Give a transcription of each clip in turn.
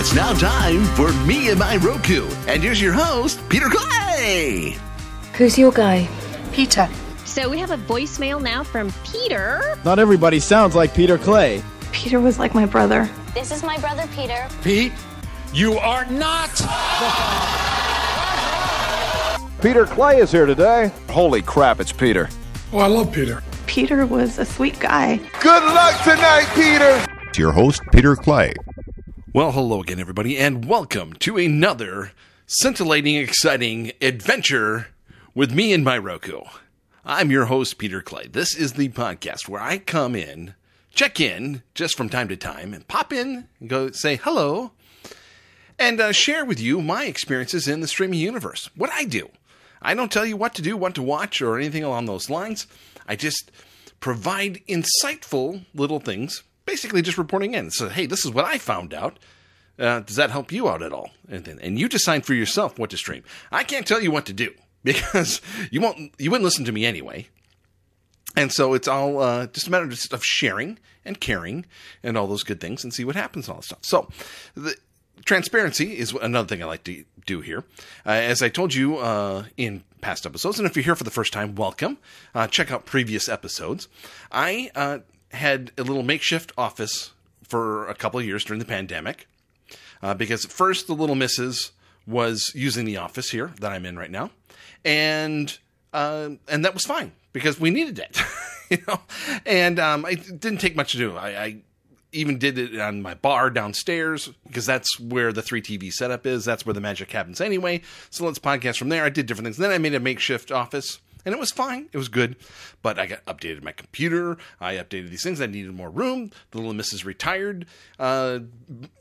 It's now time for Me and My Roku. And here's your host, Peter Clay. Who's your guy? Peter. So we have a voicemail now from Peter. Not everybody sounds like Peter Clay. Peter was like my brother. This is my brother Peter. Pete, you are not. Peter Clay is here today. Holy crap, it's Peter. Oh, I love Peter. Peter was a sweet guy. Good luck tonight, Peter. To your host, Peter Clay. Well, hello again, everybody, and welcome to another scintillating, exciting adventure with me and my Roku. I'm your host, Peter Clay. This is the podcast where I come in, check in just from time to time, and pop in and go say hello and uh, share with you my experiences in the streaming universe. What I do. I don't tell you what to do, what to watch, or anything along those lines. I just provide insightful little things, basically just reporting in. So, hey, this is what I found out. Uh, does that help you out at all? And, and you decide for yourself what to stream. I can't tell you what to do because you won't, you wouldn't listen to me anyway. And so it's all uh, just a matter of, just of sharing and caring and all those good things and see what happens and all that stuff. So, the, transparency is another thing I like to do here. Uh, as I told you uh, in past episodes, and if you're here for the first time, welcome. Uh, check out previous episodes. I uh, had a little makeshift office for a couple of years during the pandemic uh, because first the little missus was using the office here that I'm in right now, and uh, and that was fine because we needed it. you know, and um, it didn't take much to do. I, I even did it on my bar downstairs because that's where the three TV setup is. That's where the magic happens anyway. So let's podcast from there. I did different things. Then I made a makeshift office and it was fine. It was good. But I got updated my computer. I updated these things. I needed more room. The little missus retired. Uh,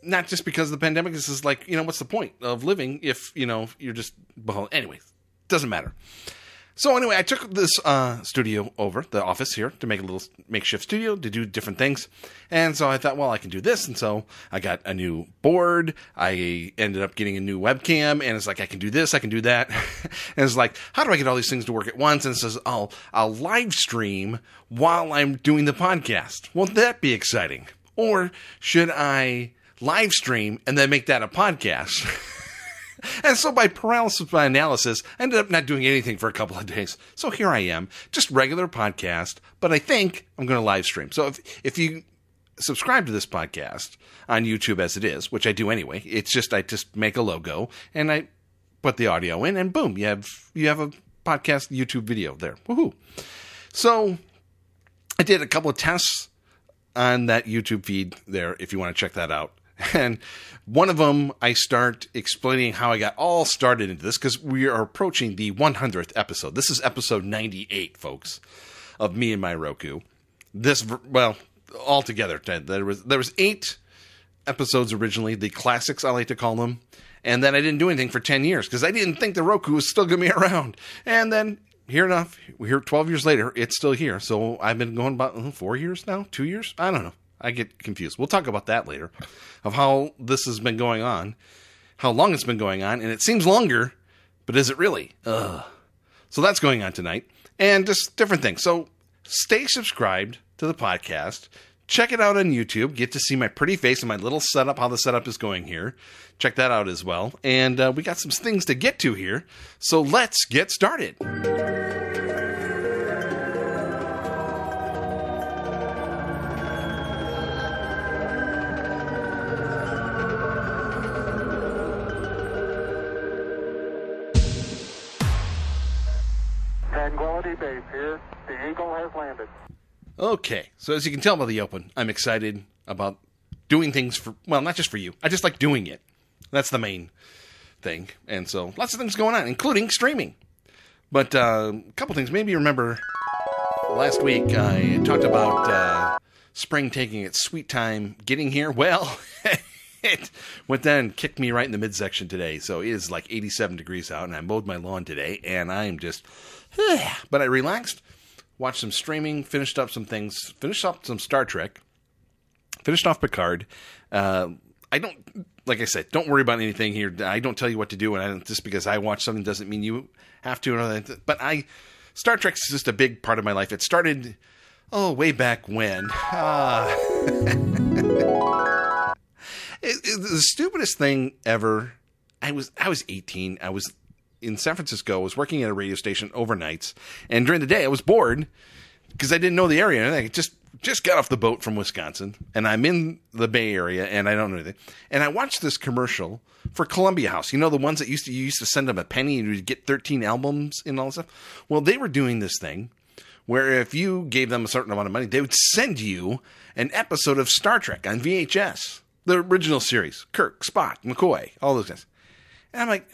not just because of the pandemic. This is like, you know, what's the point of living if, you know, you're just, well, anyway, doesn't matter. So anyway, I took this uh, studio over, the office here, to make a little makeshift studio to do different things. And so I thought, well, I can do this. And so I got a new board. I ended up getting a new webcam, and it's like I can do this, I can do that. and it's like, how do I get all these things to work at once? And it says, I'll I'll live stream while I'm doing the podcast. Won't that be exciting? Or should I live stream and then make that a podcast? And so by paralysis by analysis, I ended up not doing anything for a couple of days. So here I am, just regular podcast, but I think I'm going to live stream. So if, if you subscribe to this podcast on YouTube as it is, which I do anyway, it's just, I just make a logo and I put the audio in and boom, you have, you have a podcast YouTube video there. Woohoo. So I did a couple of tests on that YouTube feed there if you want to check that out. And one of them, I start explaining how I got all started into this because we are approaching the 100th episode. This is episode 98, folks, of me and my Roku. This, well, altogether, there was there was eight episodes originally, the classics I like to call them, and then I didn't do anything for 10 years because I didn't think the Roku was still going to be around. And then here enough, here 12 years later, it's still here. So I've been going about hmm, four years now, two years, I don't know. I get confused. We'll talk about that later, of how this has been going on, how long it's been going on, and it seems longer, but is it really? Ugh. So that's going on tonight, and just different things. So stay subscribed to the podcast. Check it out on YouTube. Get to see my pretty face and my little setup, how the setup is going here. Check that out as well. And uh, we got some things to get to here. So let's get started. Base here. The Eagle has landed. Okay, so as you can tell by the open, I'm excited about doing things for, well, not just for you. I just like doing it. That's the main thing. And so lots of things going on, including streaming. But uh, a couple things. Maybe you remember last week I talked about uh, spring taking its sweet time getting here. Well, it went down kicked me right in the midsection today. So it is like 87 degrees out, and I mowed my lawn today, and I am just, but I relaxed, watched some streaming, finished up some things, finished up some Star Trek, finished off Picard. Uh, I don't, like I said, don't worry about anything here. I don't tell you what to do, and I just because I watch something doesn't mean you have to. But I, Star Trek is just a big part of my life. It started, oh, way back when. Uh, It, it, the stupidest thing ever. I was I was 18. I was in San Francisco. Was working at a radio station overnights, and during the day I was bored because I didn't know the area. And I just just got off the boat from Wisconsin, and I'm in the Bay Area, and I don't know anything. And I watched this commercial for Columbia House. You know the ones that used to you used to send them a penny and you'd get 13 albums and all this stuff. Well, they were doing this thing where if you gave them a certain amount of money, they would send you an episode of Star Trek on VHS, the original series, Kirk, Spock, McCoy, all those guys. And I'm like,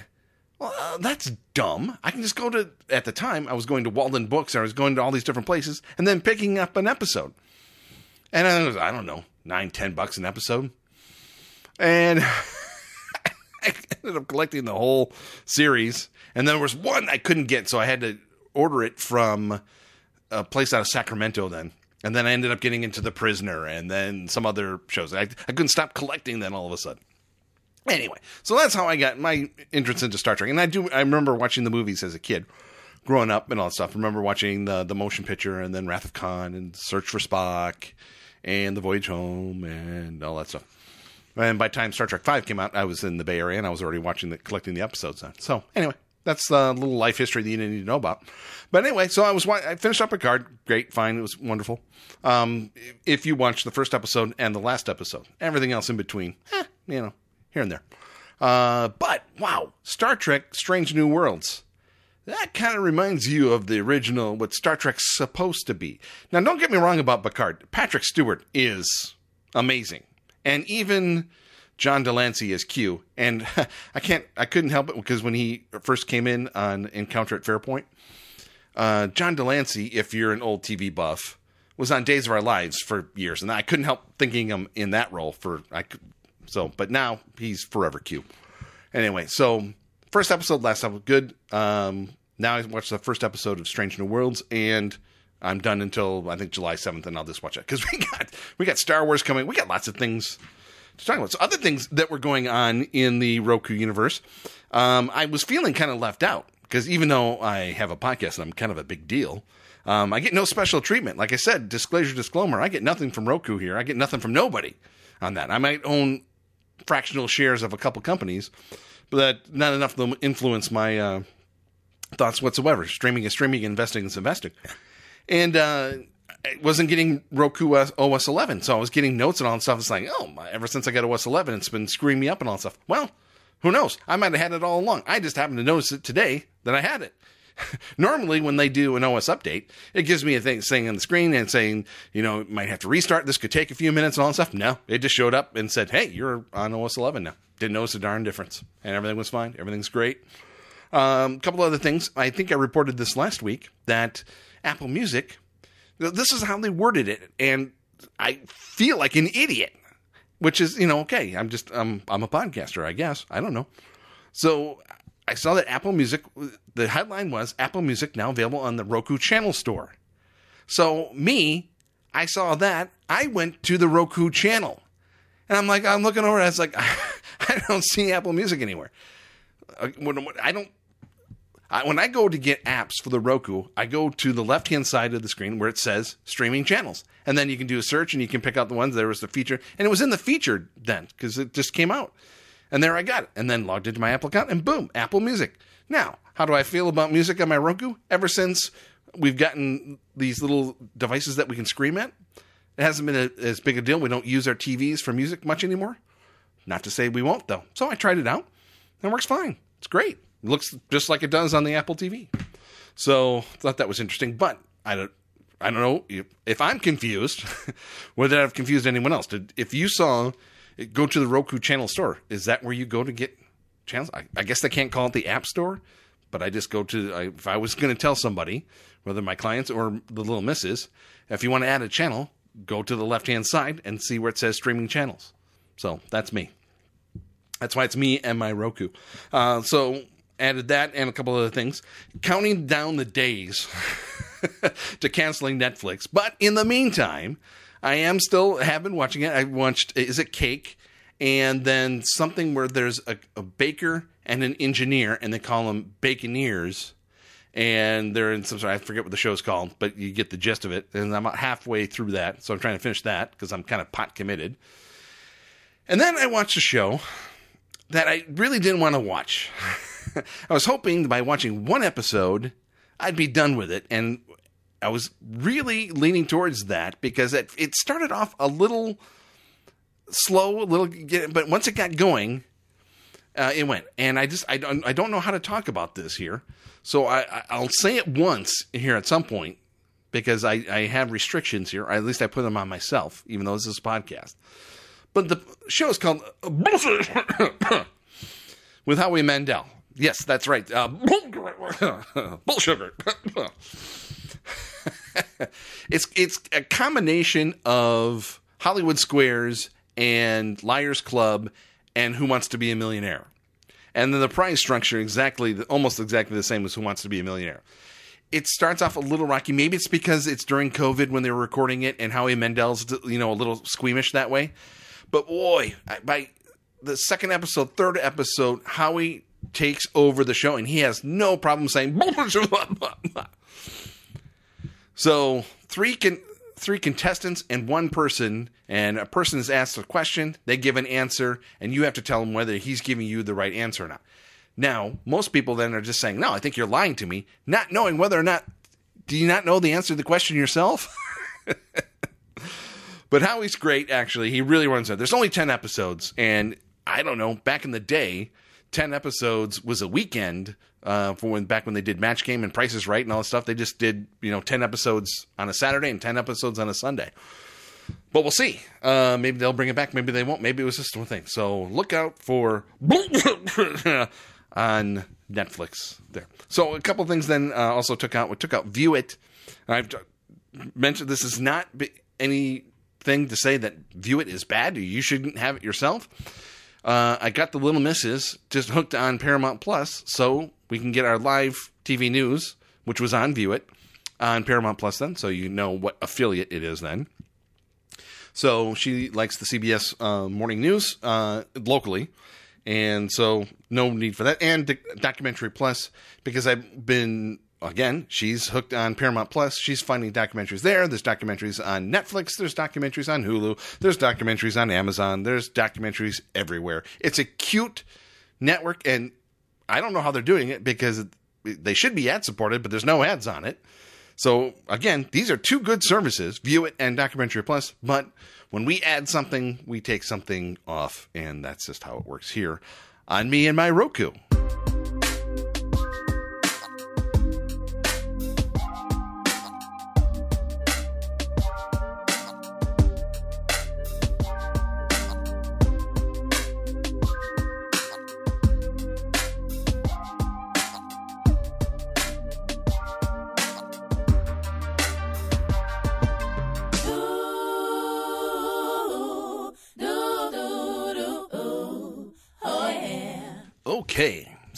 well, uh, that's dumb. I can just go to, at the time, I was going to Walden Books, I was going to all these different places, and then picking up an episode. And I was, I don't know, nine, ten bucks an episode. And I ended up collecting the whole series. And then there was one I couldn't get, so I had to order it from a place out of Sacramento then. And then I ended up getting into The Prisoner and then some other shows. I, I couldn't stop collecting then all of a sudden. Anyway, so that's how I got my entrance into Star Trek. And I do I remember watching the movies as a kid, growing up and all that stuff. I remember watching the the motion picture and then Wrath of Khan and Search for Spock and The Voyage Home and all that stuff. And by the time Star Trek Five came out, I was in the Bay Area and I was already watching the collecting the episodes. Then. So anyway, that's a little life history that you didn't need to know about. But anyway, so I was I finished up Picard. Great, fine, it was wonderful. Um, if you watch the first episode and the last episode, everything else in between, eh, you know, here and there. Uh, but wow, Star Trek: Strange New Worlds. That kind of reminds you of the original, what Star Trek's supposed to be. Now, don't get me wrong about Picard. Patrick Stewart is amazing, and even John de Lancie is Q. And I can't, I couldn't help it because when he first came in on Encounter at Farpoint, uh, John de Lancie, if you're an old TV buff, was on Days of Our Lives for years, and I couldn't help thinking him in that role for I so, but now he's forever Q. Anyway, so first episode, last episode, good. Um, now I watched the first episode of Strange New Worlds, and I'm done until I think July 7th, and I'll just watch it because we got we got Star Wars coming. We got lots of things to talk about. So, other things that were going on in the Roku universe, um, I was feeling kind of left out because even though I have a podcast and I'm kind of a big deal. Um, I get no special treatment. Like I said, disclosure, disclaimer. I get nothing from Roku here. I get nothing from nobody on that. I might own fractional shares of a couple companies, but that not enough to influence my uh, thoughts whatsoever. Streaming is streaming, investing is investing, and uh, I wasn't getting Roku OS 11, so I was getting notes and all that stuff. It's like, oh, ever since I got OS 11, it's been screwing me up and all that stuff. Well, who knows? I might have had it all along. I just happened to notice it today that I had it. Normally, when they do an OS update, it gives me a thing saying on the screen and saying, you know, it might have to restart. This could take a few minutes and all that stuff. No, it just showed up and said, hey, you're on OS 11 now. Didn't notice a darn difference. And everything was fine. Everything's great. A um, couple other things. I think I reported this last week that Apple Music, this is how they worded it. And I feel like an idiot, which is, you know, okay. I'm just, I'm, I'm a podcaster, I guess. I don't know. So I saw that Apple Music, the headline was Apple Music now available on the Roku channel store. So, me, I saw that. I went to the Roku channel. And I'm like, I'm looking over, and I was like, I don't see Apple Music anywhere. Uh, I don't. I, when I go to get apps for the Roku, I go to the left hand side of the screen where it says streaming channels. And then you can do a search and you can pick out the ones. There was the feature, and it was in the feature then because it just came out. And there I got it. And then logged into my Apple account and boom, Apple Music. Now, how do I feel about music on my Roku? Ever since we've gotten these little devices that we can scream at, it hasn't been a, as big a deal. We don't use our TVs for music much anymore. Not to say we won't, though. So I tried it out. And it works fine. It's great. It looks just like it does on the Apple TV. So thought that was interesting. But I don't, I don't know if, if I'm confused, whether I've confused anyone else. Did, if you saw go to the Roku channel store. Is that where you go to get channels? I, I guess they can't call it the App Store, but I just go to. I, if I was going to tell somebody, whether my clients or the little misses, if you want to add a channel, go to the left hand side and see where it says streaming channels. So that's me. That's why it's me and my Roku. Uh, so added that and a couple other things, counting down the days to canceling Netflix. But in the meantime, I am still have been watching it. I watched is it Cake, and then something where there's a, a baker and an engineer, and they call them baconeers. And they're in some sort. I forget what the show's called, but you get the gist of it. And I'm about halfway through that, so I'm trying to finish that because I'm kind of pot committed. And then I watched a show that I really didn't want to watch. I was hoping by watching one episode, I'd be done with it. And I was really leaning towards that because it, it started off a little slow, a little, but once it got going, uh, it went. And I just, I don't, I don't know how to talk about this here. So I, I'll say it once here at some point because I, I have restrictions here. At least I put them on myself, even though this is a podcast. But the show is called with Howie Mandel. Yes, that's right. Uh. it's it's a combination of Hollywood Squares and Liars Club and Who Wants to Be a Millionaire. And then the prize structure exactly almost exactly the same as Who Wants to Be a Millionaire. It starts off a little rocky. Maybe it's because it's during COVID when they were recording it and Howie Mandel's you know a little squeamish that way. But boy, by the second episode, third episode, Howie takes over the show and he has no problem saying so three can three contestants and one person and a person is asked a question they give an answer and you have to tell them whether he's giving you the right answer or not. Now most people then are just saying no i think you're lying to me not knowing whether or not do you not know the answer to the question yourself? But howie's great actually he really runs it. There's only 10 episodes and i don't know back in the day 10 episodes was a weekend uh, for when back when they did match game and prices right and all that stuff they just did you know 10 episodes on a saturday and 10 episodes on a sunday. But we'll see. Uh, maybe they'll bring it back. Maybe they won't. Maybe it was just one thing. So look out for on netflix there. So a couple things then uh, also took out we took out view it. I've mentioned this is not anything to say that view it is bad. You shouldn't have it yourself. Uh, I got the Little Misses just hooked on Paramount Plus, so we can get our live TV news, which was on View It, on Paramount Plus then, so you know what affiliate it is then. So she likes the CBS uh, morning news uh, locally, and so no need for that. And Documentary Plus, because I've been again, she's hooked on Paramount Plus. She's finding documentaries there. There's documentaries on Netflix. There's documentaries on Hulu. There's documentaries on Amazon. There's documentaries everywhere. It's a cute network, and I don't know how they're doing it because they should be ad supported, but there's no ads on it. So again, these are two good services, View It and Documentary Plus, but when we add something, we take something off, and that's just how it works here on me and my Roku.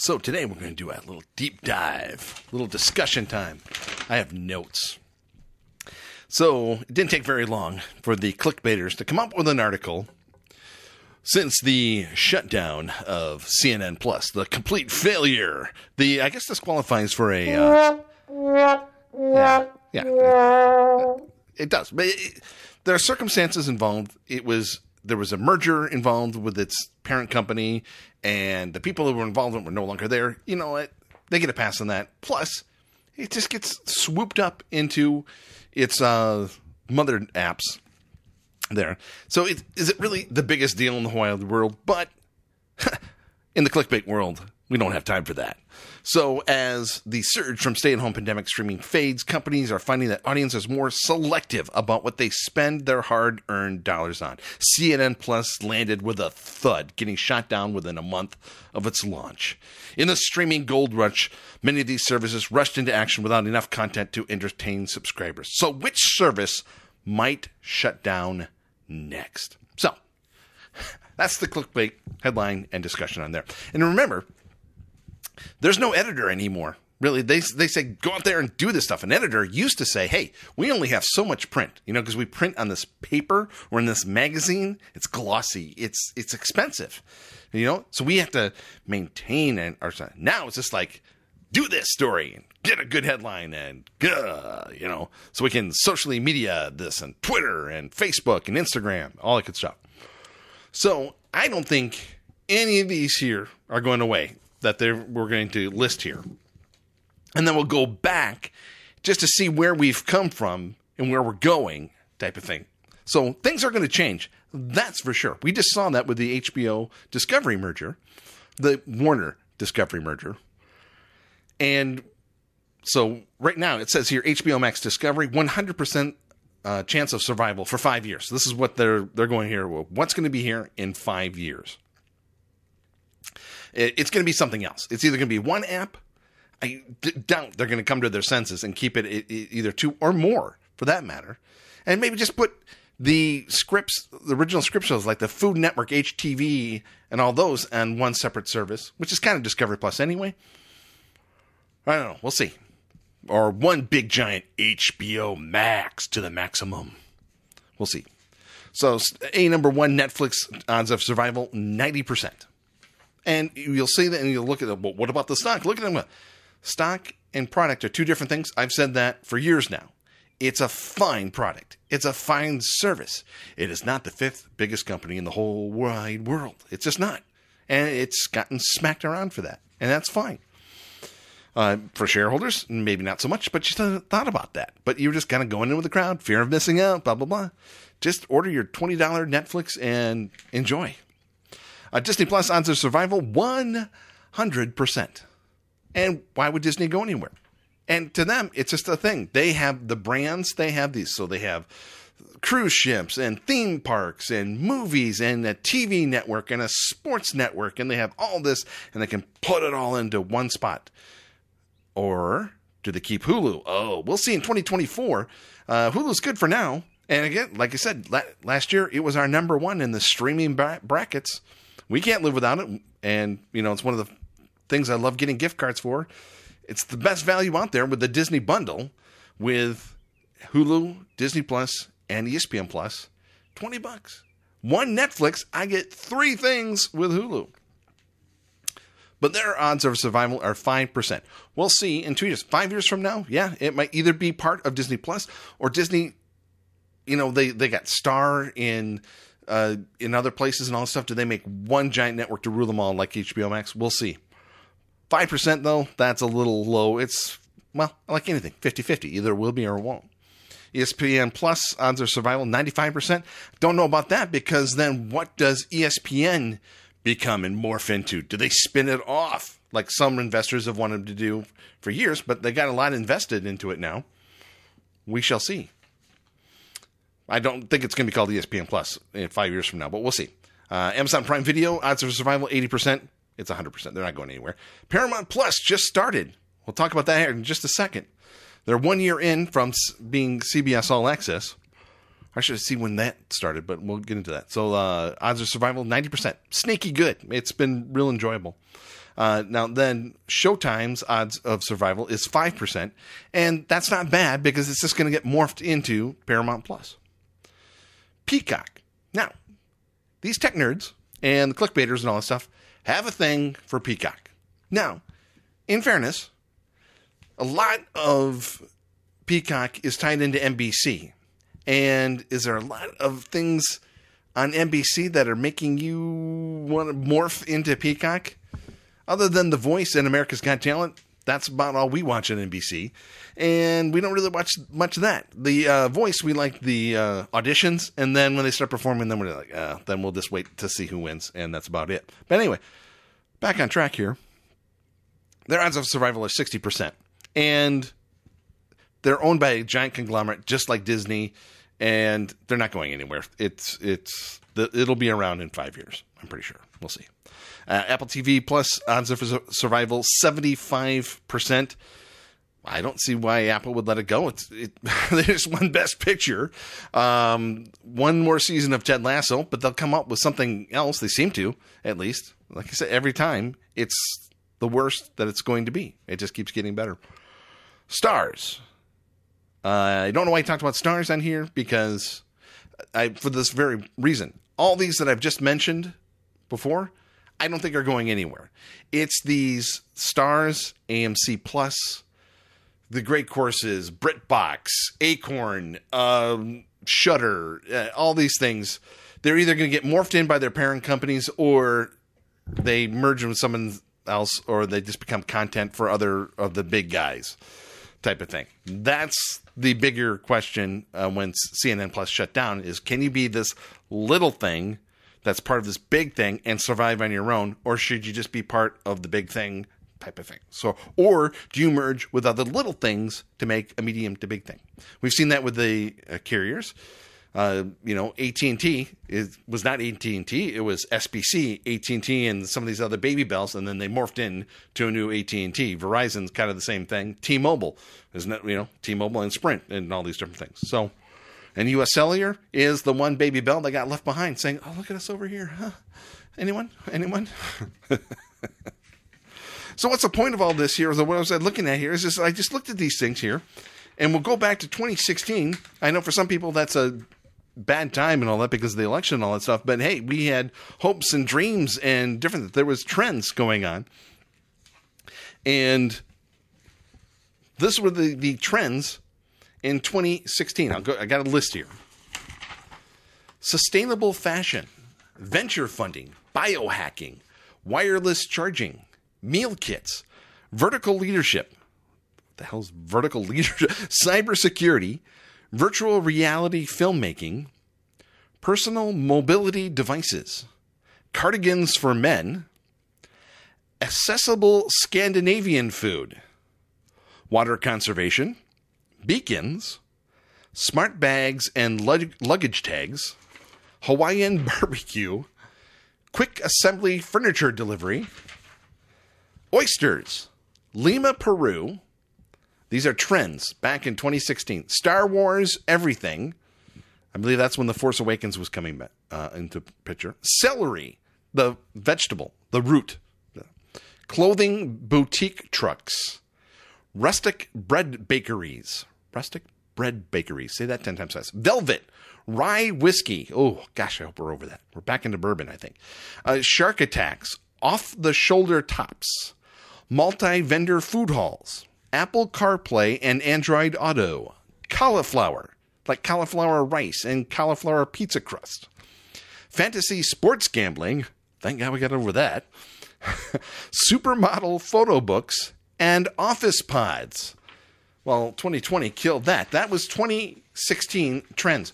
So today we're going to do a little deep dive, a little discussion time. I have notes. So it didn't take very long for the clickbaiters to come up with an article since the shutdown of CNN Plus, the complete failure. The I guess this qualifies for a uh, yeah yeah it does, but it, there are circumstances involved. It was there was a merger involved with its parent company, and the people who were involved in it were no longer there. You know what? They get a pass on that. Plus, it just gets swooped up into its uh, mother apps there. So, it, is it really the biggest deal in the whole world? But in the clickbait world, we don't have time for that. So, as the surge from stay at home pandemic streaming fades, companies are finding that audiences are more selective about what they spend their hard earned dollars on. CNN Plus landed with a thud, getting shot down within a month of its launch. In the streaming gold rush, many of these services rushed into action without enough content to entertain subscribers. So, which service might shut down next? So, that's the clickbait headline and discussion on there. And remember, there's no editor anymore. Really, they they say go out there and do this stuff. An editor used to say, "Hey, we only have so much print, you know, because we print on this paper or in this magazine. It's glossy, it's it's expensive, you know. So we have to maintain and or now it's just like do this story and get a good headline and uh, you know, so we can socially media this and Twitter and Facebook and Instagram, all that good stuff. So I don't think any of these here are going away that we're going to list here. And then we'll go back just to see where we've come from and where we're going, type of thing. So things are going to change. That's for sure. We just saw that with the HBO Discovery merger, the Warner Discovery merger. And so right now it says here HBO Max Discovery 100% uh, chance of survival for 5 years. This is what they're they're going here. What's going to be here in 5 years? It, it's going to be something else. It's either going to be one app I d- doubt they're going to come to their senses and keep it, it, it either two or more for that matter. And maybe just put the scripts, the original script shows like the Food Network, HGTV, and all those on one separate service, which is kind of Discovery Plus anyway. I don't know. We'll see. Or one big giant HBO Max to the maximum. We'll see. So, A number one, Netflix odds of survival, 90%. And you'll see that and you'll look at it. Well, what about the stock? Look at them. Stock and product are two different things. I've said that for years now. It's a fine product. It's a fine service. It is not the fifth biggest company in the whole wide world. It's just not. And it's gotten smacked around for that. And that's fine. Uh, for shareholders, maybe not so much, but you thought about that. But you're just kind of going in with the crowd, fear of missing out, blah, blah, blah. Just order your $20 Netflix and enjoy. Uh, Disney Plus odds of survival 100%. And why would Disney go anywhere? And to them, it's just a thing. They have the brands, they have these. So they have cruise ships and theme parks and movies and a TV network and a sports network. And they have all this and they can put it all into one spot. Or do they keep Hulu? Oh, we'll see in 2024. Uh, Hulu's good for now. And again, like I said, la- last year it was our number one in the streaming bra- brackets. We can't live without it. And, you know, it's one of the things I love getting gift cards for. It's the best value out there with the Disney bundle with Hulu, Disney Plus, and ESPN Plus. 20 bucks. One Netflix, I get three things with Hulu. But their odds of survival are 5%. We'll see in two years. Five years from now, yeah, it might either be part of Disney Plus or Disney, you know, they, they got Star in uh, in other places and all this stuff. Do they make one giant network to rule them all like HBO Max? We'll see. 5% though, that's a little low. It's, well, like anything, 50 50. Either will be or won't. ESPN Plus odds of survival, 95%. Don't know about that because then what does ESPN become and morph into? Do they spin it off like some investors have wanted to do for years, but they got a lot invested into it now? We shall see. I don't think it's going to be called ESPN Plus in five years from now, but we'll see. Uh, Amazon Prime Video odds of survival, 80%. It's 100%. They're not going anywhere. Paramount Plus just started. We'll talk about that here in just a second. They're one year in from being CBS All Access. I should see when that started, but we'll get into that. So, uh, odds of survival 90%. Sneaky good. It's been real enjoyable. Uh, now, then, Showtime's odds of survival is 5%. And that's not bad because it's just going to get morphed into Paramount Plus. Peacock. Now, these tech nerds and the clickbaiters and all that stuff have a thing for Peacock. Now, in fairness, a lot of Peacock is tied into NBC. And is there a lot of things on NBC that are making you want to morph into Peacock? Other than The Voice and America's Got Talent, that's about all we watch on NBC. And we don't really watch much of that. The uh, Voice, we like the uh, auditions. And then when they start performing, then we're like, uh, then we'll just wait to see who wins. And that's about it. But anyway, back on track here. Their odds of survival are 60%. And they're owned by a giant conglomerate, just like Disney, and they're not going anywhere. It's it's it'll be around in five years. I'm pretty sure. We'll see. Uh, Apple TV Plus odds of survival 75 percent. I don't see why Apple would let it go. It's it, there's one Best Picture, um, one more season of Ted Lasso, but they'll come up with something else. They seem to, at least. Like I said, every time it's the worst that it's going to be. It just keeps getting better. Starz. Uh, I don't know why I talked about Starz on here because I, for this very reason, all these that I've just mentioned before, I don't think are going anywhere. It's these Starz, AMC Plus, the great courses, BritBox, Acorn, um, Shudder, uh, all these things. they're either going to get morphed in by their parent companies or they merge with someone else or they just become content for other of the big guys type of thing. That's the bigger question uh, when CNN Plus shut down is can you be this little thing that's part of this big thing and survive on your own or should you just be part of the big thing type of thing. So, or do you merge with other little things to make a medium to big thing? We've seen that with the uh, carriers. Uh, you know, AT and T was not AT and T; it was SBC, AT and some of these other baby bells, and then they morphed in to a new AT and T. Verizon's kind of the same thing. T-Mobile, isn't it? You know, T-Mobile and Sprint, and all these different things. So, and U.S. Cellular is the one baby bell that got left behind, saying, "Oh, look at us over here, huh? Anyone? Anyone?" So what's the point of all this here? What I was looking at here is just I just looked at these things here, and we'll go back to 2016. I know for some people that's a bad time and all that because of the election and all that stuff. But hey, we had hopes and dreams and different. There was trends going on, and this were the the trends in 2016. I'll go. I got a list here: sustainable fashion, venture funding, biohacking, wireless charging meal kits, vertical leadership. What the hell's vertical leadership? Cybersecurity, virtual reality filmmaking, personal mobility devices, cardigans for men, accessible Scandinavian food, water conservation, beacons, smart bags and luggage tags, Hawaiian barbecue, quick assembly furniture delivery, Oysters, Lima, Peru. These are trends back in 2016. Star Wars, everything. I believe that's when The Force Awakens was coming uh, into picture. Celery, the vegetable, the root. Clothing boutique trucks. Rustic bread bakeries. Rustic bread bakeries. Say that 10 times fast. Velvet. Rye whiskey. Oh, gosh, I hope we're over that. We're back into bourbon, I think. Uh, shark attacks. Off the shoulder tops multi vendor food halls, Apple CarPlay and Android Auto, cauliflower, like cauliflower rice and cauliflower pizza crust, fantasy sports gambling, thank God we got over that, supermodel photo books, and office pods. Well, 2020 killed that. That was 2016 trends.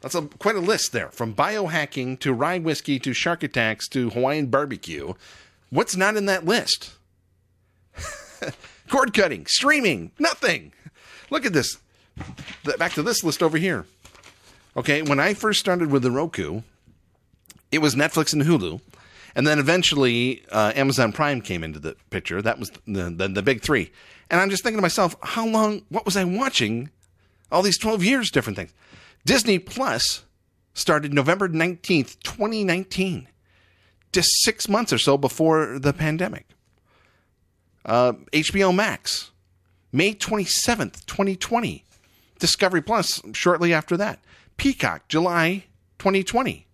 That's a, quite a list there from biohacking to rye whiskey to shark attacks to Hawaiian barbecue What's not in that list? Cord cutting, streaming, nothing. Look at this. Back to this list over here. Okay, when I first started with the Roku, it was Netflix and Hulu. And then eventually uh, Amazon Prime came into the picture. That was the, the, the big three. And I'm just thinking to myself, how long, what was I watching all these 12 years, different things? Disney Plus started November 19th, 2019 just six months or so before the pandemic. Uh, HBO Max, May 27th, 2020. Discovery Plus, shortly after that. Peacock, July 2020.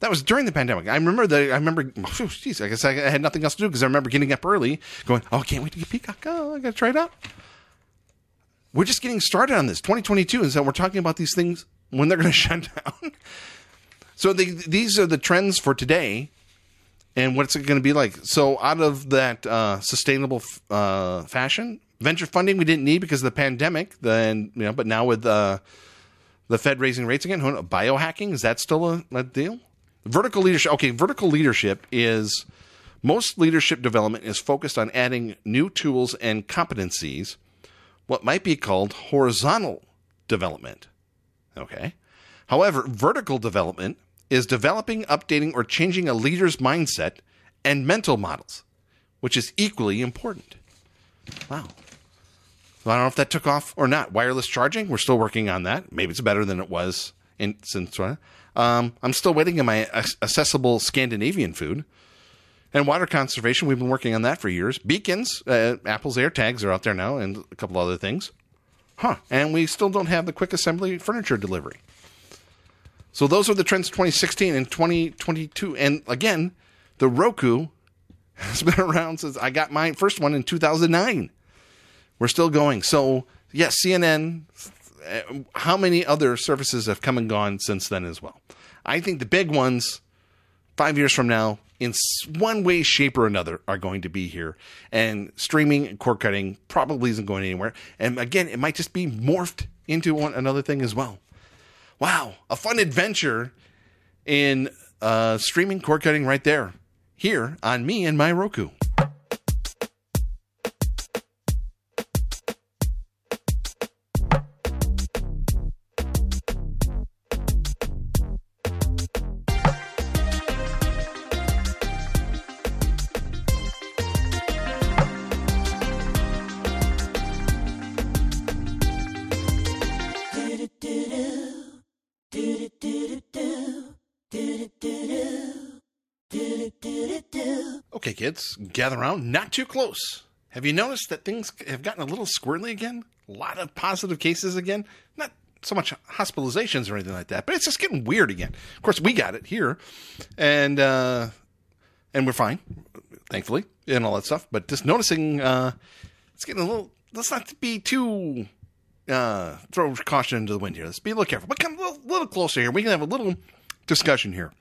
That was during the pandemic. I remember that. I remember, jeez, I guess I had nothing else to do because I remember getting up early, going, "Oh, I can't wait to get Peacock. Oh, I got to try it out." We're just getting started on this 2022, and so we're talking about these things when they're going to shut down. So the, these are the trends for today, and what's it going to be like? So out of that uh, sustainable uh, fashion, venture funding we didn't need because of the pandemic. Then you know, but now with uh, the Fed raising rates again, biohacking is that still a, a deal? Vertical leadership. Okay, vertical leadership is most leadership development is focused on adding new tools and competencies. What might be called horizontal development. Okay. However, vertical development is developing, updating, or changing a leader's mindset and mental models, which is equally important. Wow. Well, I don't know if that took off or not. Wireless charging, we're still working on that. Maybe it's better than it was in since. Um, I'm still waiting on my accessible Scandinavian food. And water conservation, we've been working on that for years. Beacons, uh, Apple's AirTags are out there now, and a couple other things. Huh. And we still don't have the quick assembly furniture delivery. So those are the trends 2016 and 2022. And again, the Roku has been around since I got my first one in 2009. We're still going. So yes, CNN uh, how many other services have come and gone since then as well. I think the big ones, five years from now, in one way, shape, or another, are going to be here. And streaming and cord cutting probably isn't going anywhere. And again, it might just be morphed into one another thing as well. Wow, a fun adventure in uh, streaming cord cutting right there, here on me and my Roku. Kids, gather around, not too close. Have you noticed that things have gotten a little squirrely again? A lot of positive cases again? Not so much hospitalizations or anything like that, but it's just getting weird again. Of course, we got it here, and uh, and we're fine, thankfully, and all that stuff. But just noticing, uh, it's getting a little. Let's not be too uh, throw caution into the wind here. Let's be a little careful, but come a little, little closer here. We can have a little discussion here.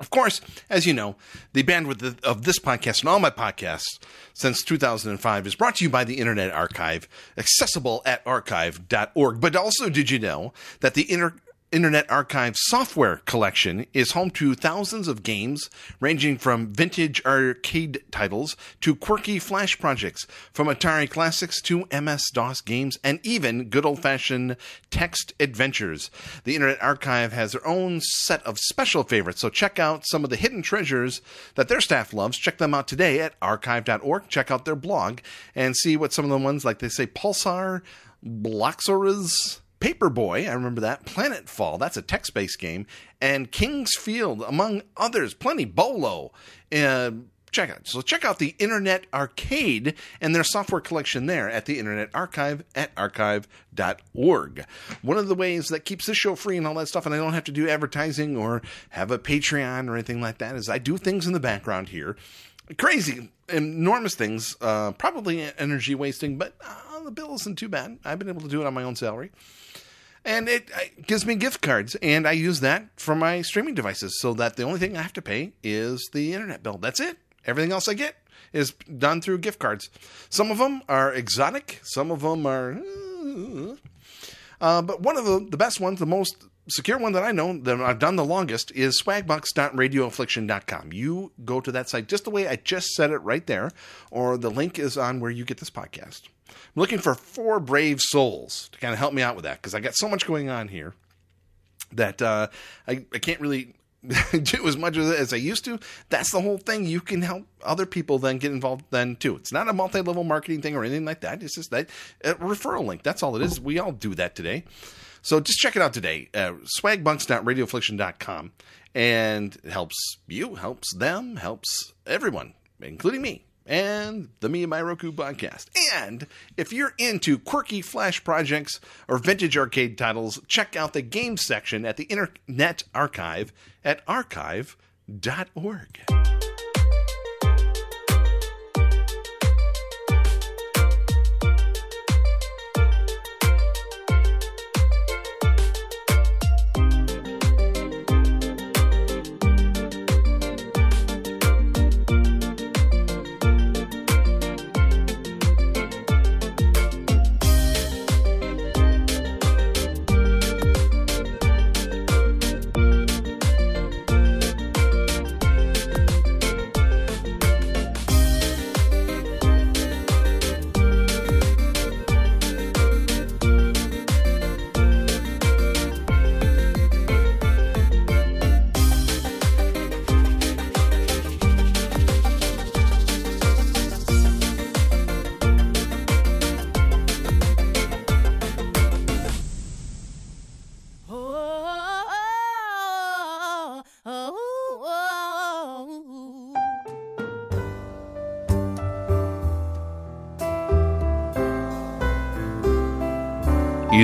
Of course, as you know, the bandwidth of this podcast and all my podcasts since 2005 is brought to you by the Internet Archive, accessible at archive.org. But also, did you know that the Inter- Internet Archive software collection is home to thousands of games ranging from vintage arcade titles to quirky flash projects, from Atari classics to MS DOS games, and even good old fashioned text adventures. The Internet Archive has their own set of special favorites, so check out some of the hidden treasures that their staff loves. Check them out today at archive.org. Check out their blog and see what some of the ones, like they say, Pulsar, Bloxorz, Paperboy, I remember that. Planetfall, that's a text based game. And King's Field, among others. Plenty. Bolo. Uh, check out. So check out the Internet Arcade and their software collection there at the Internet Archive at archive.org. One of the ways that keeps this show free and all that stuff, and I don't have to do advertising or have a Patreon or anything like that, is I do things in the background here. Crazy, enormous things, uh, probably energy wasting, but uh, the bill isn't too bad. I've been able to do it on my own salary. And it, gives me gift cards and i use that for my streaming devices so that the only thing i have to pay is the internet bill. That's it. Everything else i get is done through gift cards. Some of them are exotic. Some of them are uh, but one of the, the best ones the most secure one that i know that i've done the longest is swagbucks.radioaffliction.com you go to that site just the way i just said it right there or the link is on where you get this podcast. I'm looking for four brave souls to kind of help me out with that because I got so much going on here that uh, I, I can't really do as much as I used to. That's the whole thing. You can help other people then get involved then too. It's not a multi-level marketing thing or anything like that. It's just that a referral link. That's all it is. We all do that today. So just check it out today. Uh, swagbucks.radioaffliction.com and it helps you, helps them, helps everyone, including me and the Me and My Roku podcast. And if you're into quirky flash projects or vintage arcade titles, check out the game section at the Internet Archive at archive.org.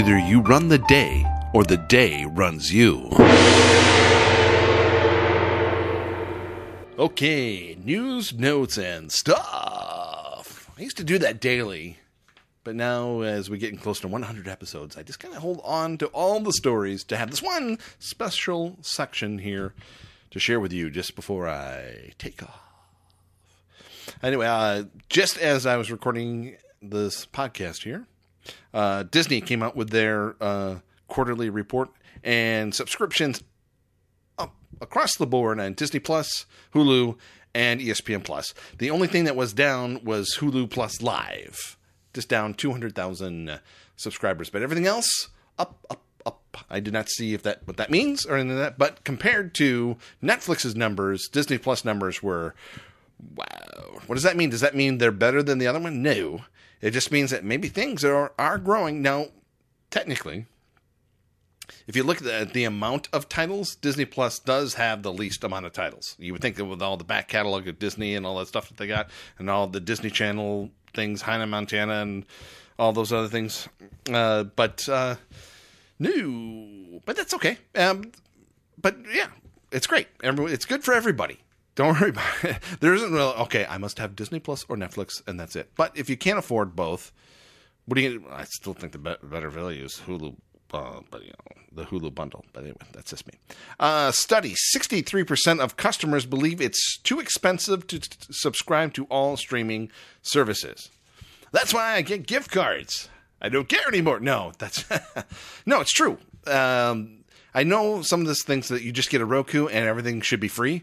Either you run the day or the day runs you. Okay, news, notes, and stuff. I used to do that daily But now, as we get close to 100 episodes, I just kind of hold on to all the stories to have this one special section here to share with you just before I take off. Anyway, uh, just as I was recording this podcast here, uh, Disney came out with their uh, quarterly report and subscriptions up across the board on Disney Plus, Hulu, and ESPN Plus. The only thing that was down was Hulu Plus Live, just down 200,000 subscribers. But everything else, up, up, up. I did not see if that what that means or anything like that. But compared to Netflix's numbers, Disney Plus numbers were wow. What does that mean? Does that mean they're better than the other one? No. It just means that maybe things are are growing. Now, technically, if you look at the, the amount of titles, Disney Plus does have the least amount of titles. You would think that with all the back catalog of Disney and all that stuff that they got, and all the Disney Channel things, Hannah Montana, and all those other things. Uh, but uh, no, but that's okay. Um, but yeah, it's great. Every, it's good for everybody. Don't worry about it. There isn't real. Okay, I must have Disney Plus or Netflix, and that's it. But if you can't afford both, what do you? I still think the be- better value is Hulu. Uh, but you know the Hulu bundle. But anyway, that's just me. Uh, study: sixty-three percent of customers believe it's too expensive to t- subscribe to all streaming services. That's why I get gift cards. I don't care anymore. No, that's no, it's true. Um, I know some of this thinks that you just get a Roku and everything should be free,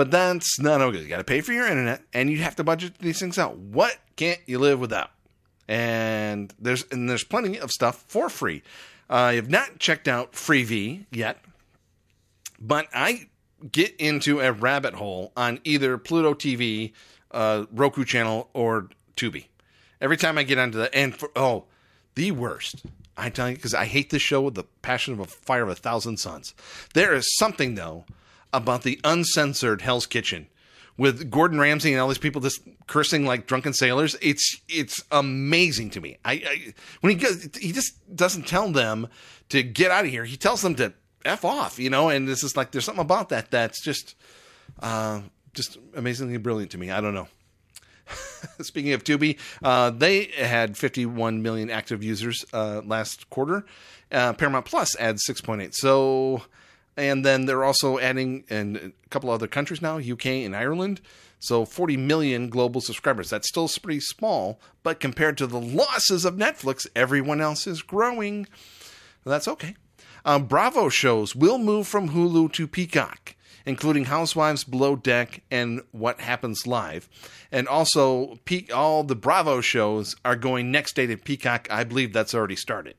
but that's not okay. You got to pay for your internet, and you have to budget these things out. What can't you live without? And there's and there's plenty of stuff for free. I have not checked out Freevee yet, but I get into a rabbit hole on either Pluto TV, uh, Roku channel, or Tubi. Every time I get onto the and for oh, the worst. I tell you, because I hate this show with the passion of a fire of a thousand suns. There is something though about the uncensored Hell's Kitchen with Gordon Ramsay and all these people just cursing like drunken sailors. It's it's amazing to me. I, I when he goes, he just doesn't tell them to get out of here. He tells them to f off, you know. And this is like there's something about that that's just uh, just amazingly brilliant to me. I don't know. Speaking of Tubi, uh, they had 51 million active users uh, last quarter. Uh, Paramount Plus adds 6.8. So, and then they're also adding in a couple other countries now, UK and Ireland. So 40 million global subscribers. That's still pretty small, but compared to the losses of Netflix, everyone else is growing. That's okay. Uh, Bravo shows will move from Hulu to Peacock including Housewives, Below Deck, and What Happens Live. And also, Pe- all the Bravo shows are going next day to Peacock. I believe that's already started.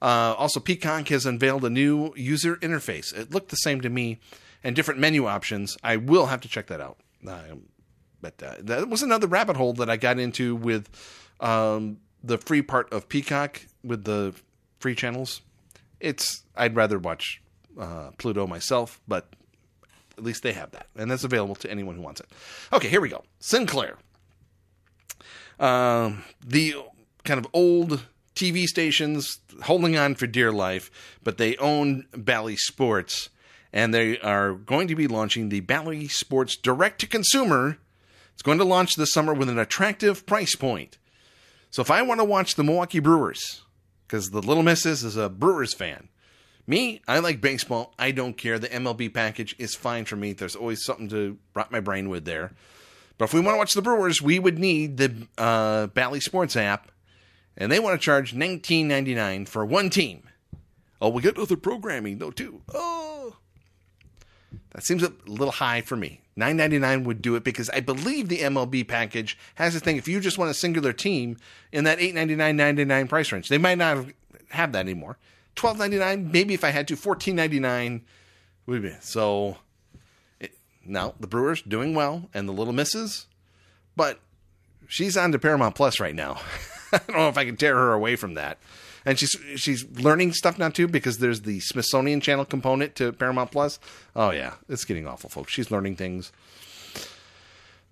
Uh, also, Peacock has unveiled a new user interface. It looked the same to me, and different menu options. I will have to check that out. Um, but uh, that was another rabbit hole that I got into with um, the free part of Peacock with the free channels. It's I'd rather watch uh, Pluto myself, but at least they have that, and that's available to anyone who wants it. Okay, here we go. Sinclair, um, the kind of old TV stations holding on for dear life, but they own Bally Sports, and they are going to be launching the Bally Sports direct to consumer. It's going to launch this summer with an attractive price point. So if I want to watch the Milwaukee Brewers, because the little missus is a Brewers fan, me, I like baseball. I don't care. The MLB package is fine for me. There's always something to rot my brain with there. But if we want to watch the Brewers, we would need the uh, Bally Sports app, and they want to charge $19.99 for one team. Oh, we get other programming though too. Oh, that seems a little high for me. $9.99 would do it because I believe the MLB package has a thing. If you just want a singular team in that $8.99, $9.99 price range, they might not have that anymore twelve ninety nine. Maybe if I had to, fourteen ninety nine would be so. Now the Brewers doing well, and the Little Misses, but she's on to Paramount Plus right now. I don't know if I can tear her away from that. And she's she's learning stuff now too because there's the Smithsonian Channel component to Paramount Plus. Oh yeah, it's getting awful, folks. She's learning things.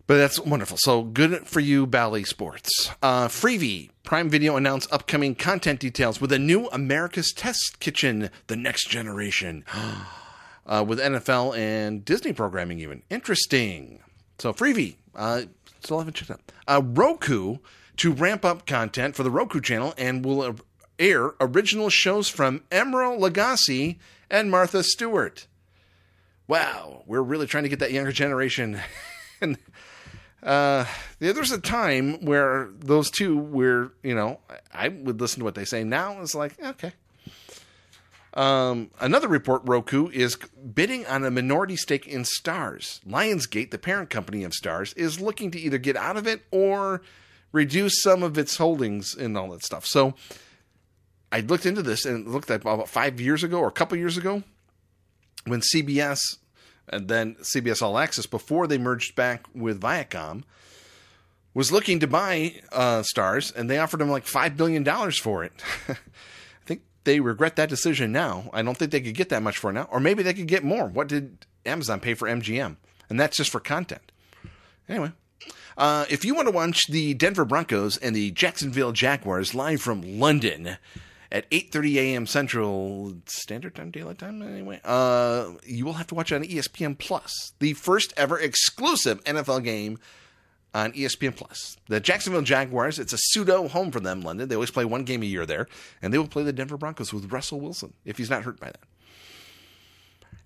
But that's wonderful. So good for you, Bally Sports. Uh, Freevee, Prime Video announced upcoming content details with a new America's Test Kitchen, the next generation, uh, with NFL and Disney programming even. Interesting. So Freevee, uh, still haven't checked out. Uh, Roku to ramp up content for the Roku channel and will air original shows from Emeril Lagasse and Martha Stewart. Wow, we're really trying to get that younger generation. and uh, there's a time where those two were, you know, I would listen to what they say. Now it's like, okay. Um, another report Roku is bidding on a minority stake in Starz. Lionsgate, the parent company of Starz, is looking to either get out of it or reduce some of its holdings and all that stuff. So I looked into this and looked at about five years ago or a couple years ago when CBS and then CBS All Access, before they merged back with Viacom, was looking to buy uh, Starz, and they offered them like $5 billion for it. I think they regret that decision now. I don't think they could get that much for it now. Or maybe they could get more. What did Amazon pay for MGM? And that's just for content. Anyway, uh, if you want to watch the Denver Broncos and the Jacksonville Jaguars live from London at 8:30 a.m. Central Standard Time, Daylight Time, anyway, uh, you will have to watch it on ESPN Plus, the first ever exclusive NFL game on ESPN Plus. The Jacksonville Jaguars, it's a pseudo home for them, London. They always play one game a year there, and they will play the Denver Broncos with Russell Wilson if he's not hurt by that.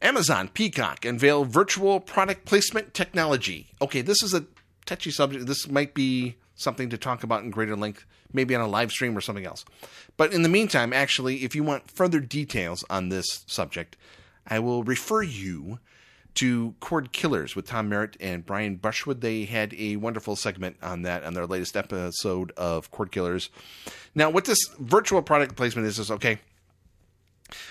Amazon Peacock unveil virtual product placement technology. Okay, this is a touchy subject. This might be something to talk about in greater length, maybe on a live stream or something else. But in the meantime, actually, if you want further details on this subject, I will refer you to Cord Killers with Tom Merritt and Brian Brushwood. They had a wonderful segment on that on their latest episode of Cord Killers. Now, what this virtual product placement is is okay.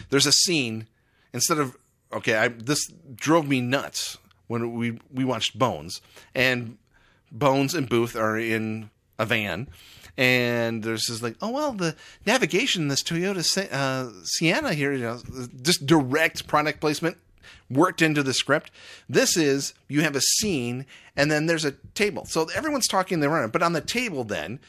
There's a scene instead of okay. I, this drove me nuts when we we watched Bones and Bones and Booth are in a van. And there's this like, oh well, the navigation in this Toyota uh, Sienna here, you know, just direct product placement worked into the script. This is you have a scene and then there's a table. So everyone's talking they're on but on the table then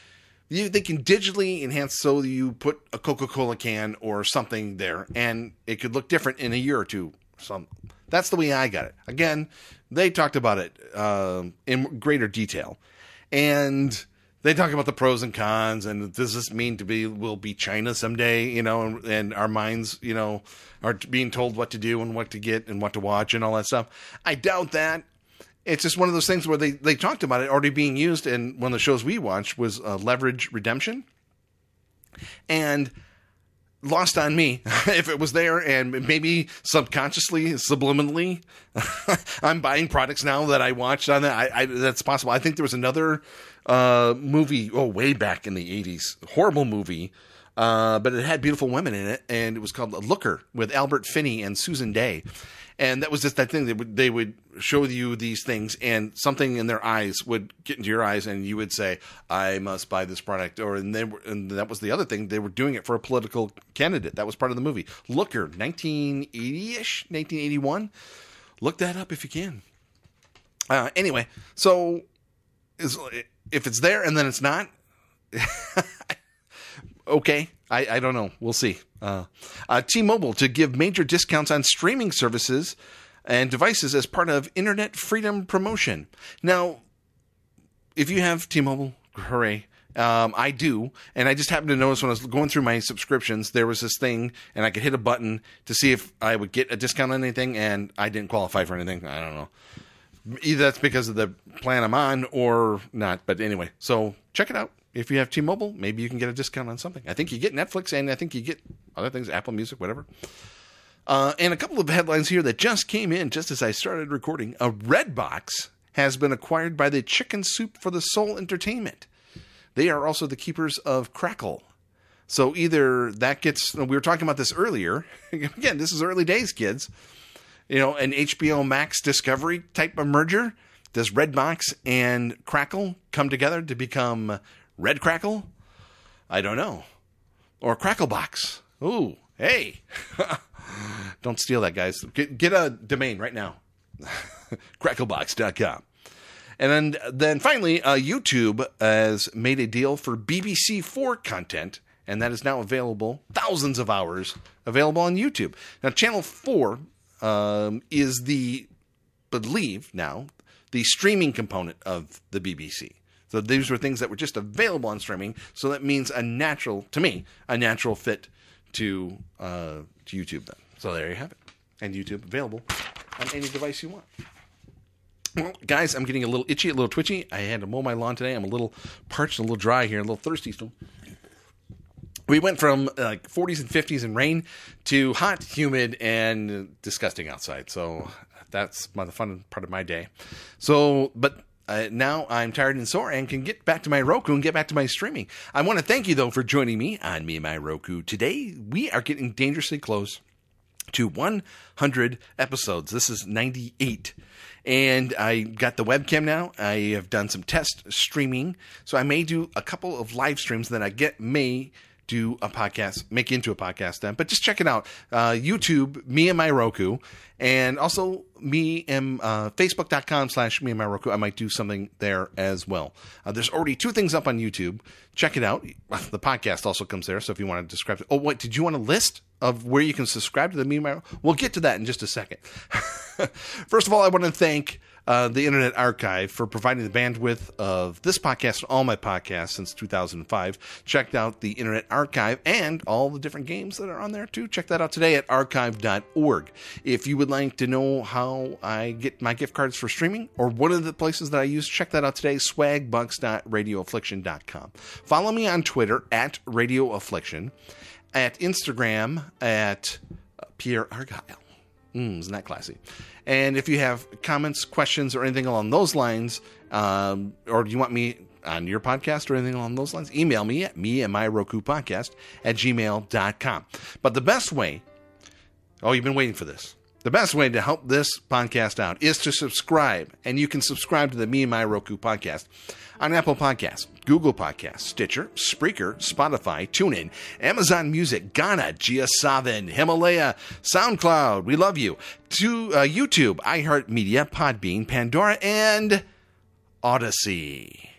you, they can digitally enhance so you put a Coca-Cola can or something there and it could look different in a year or two. Some that's the way I got it. Again, they talked about it um in greater detail, and they talk about the pros and cons and does this mean to be will be China someday? You know, and, and our minds, you know, are being told what to do and what to get and what to watch and all that stuff. I doubt that. It's just one of those things where they, they talked about it already being used, and one of the shows we watched was uh, Leverage Redemption, and lost on me if it was there and maybe subconsciously subliminally. I'm buying products now that i watched on that. I, I, that's possible. I think there was another uh, movie oh way back in the 80s horrible movie uh, but it had beautiful women in it and it was called looker with albert finney and susan dey and that was just that thing they would they would show you these things and something in their eyes would get into your eyes and you would say i must buy this product or and they were and that was the other thing they were doing it for a political candidate that was part of the movie looker 1980ish 1981 look that up if you can uh, anyway so is if it's there and then it's not okay. I, I don't know. We'll see. Uh, uh, T-Mobile to give major discounts on streaming services and devices as part of Internet Freedom Promotion. Now, if you have T-Mobile, hooray! Um, I do, and I just happened to notice when I was going through my subscriptions, there was this thing, and I could hit a button to see if I would get a discount on anything, and I didn't qualify for anything. I don't know. Either that's because of the plan I'm on or not. But anyway, so check it out if you have T-Mobile, maybe you can get a discount on something. I think you get Netflix and I think you get other things, Apple Music, whatever. Uh, and a couple of headlines here that just came in just as I started recording. A Redbox has been acquired by the Chicken Soup for the Soul Entertainment. They are also the keepers of Crackle. So either that gets, we were talking about this earlier. Again, this is early days, kids. You know, an HBO Max Discovery type of merger. Does Redbox and Crackle come together to become Red Crackle? I don't know. Or Cracklebox. Ooh, hey. don't steal that, guys. Get, get a domain right now. Cracklebox.com. And then, then finally, uh, YouTube has made a deal for BBC4 content, and that is now available, thousands of hours available on YouTube. Now, Channel 4 um, is the, believe now, the streaming component of the BBC. So these were things that were just available on streaming. So that means a natural, to me, a natural fit to uh, to YouTube. Then, so there you have it, and YouTube available on any device you want. Well, guys, I'm getting a little itchy, a little twitchy. I had to mow my lawn today. I'm a little parched, a little dry here, a little thirsty still. We went from uh, like 40s and 50s and rain to hot, humid, and disgusting outside. So that's my, the fun part of my day. So, but uh, now I'm tired and sore and can get back to my Roku and get back to my streaming. I want to thank you though for joining me on Me and My Roku. Today we are getting dangerously close to 100 episodes. This is 98. And I got the webcam now. I have done some test streaming. So I may do a couple of live streams that I get may do a podcast, make into a podcast then. But just check it out. Uh, YouTube, me and my Roku, and also me and uh, Facebook.com slash me and my Roku. I might do something there as well. Uh, there's already two things up on YouTube. Check it out. The podcast also comes there. So if you want to describe it. Oh, wait, did you want a list of where you can subscribe to the me and my We'll get to that in just a second. First of all, I want to thank uh, the Internet Archive for providing the bandwidth of this podcast and all my podcasts since 2005. Checked out the Internet Archive and all the different games that are on there too. Check that out today at archive.org. If you would like to know how I get my gift cards for streaming or one of the places that I use, check that out today, swagbucks.radioaffliction.com. Follow me on Twitter at radioaffliction, at Instagram at Pierre Argyle. Mm, isn't that classy? And if you have comments, questions, or anything along those lines, um, or you want me on your podcast or anything along those lines, email me at me and my Roku podcast at gmail.com. But the best way, oh, you've been waiting for this. The best way to help this podcast out is to subscribe. And you can subscribe to the Me and My Roku podcast on Apple Podcasts, Google Podcasts, Stitcher, Spreaker, Spotify, TuneIn, Amazon Music, Gaana, JioSaavn, Himalaya, SoundCloud. We love you. To uh, YouTube, iHeartMedia, Podbean, Pandora, and Odysee.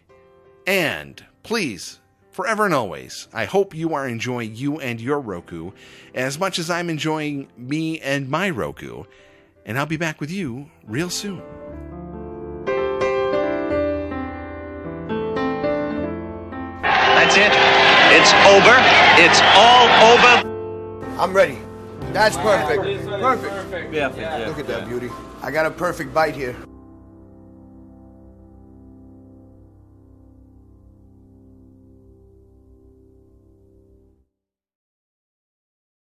And please, forever and always, I hope you are enjoying you and your Roku as much as I'm enjoying me and my Roku. And I'll be back with you real soon. That's it. It's over. It's all over. I'm ready. That's perfect. Perfect. Yeah, Look at that beauty. I got a perfect bite here.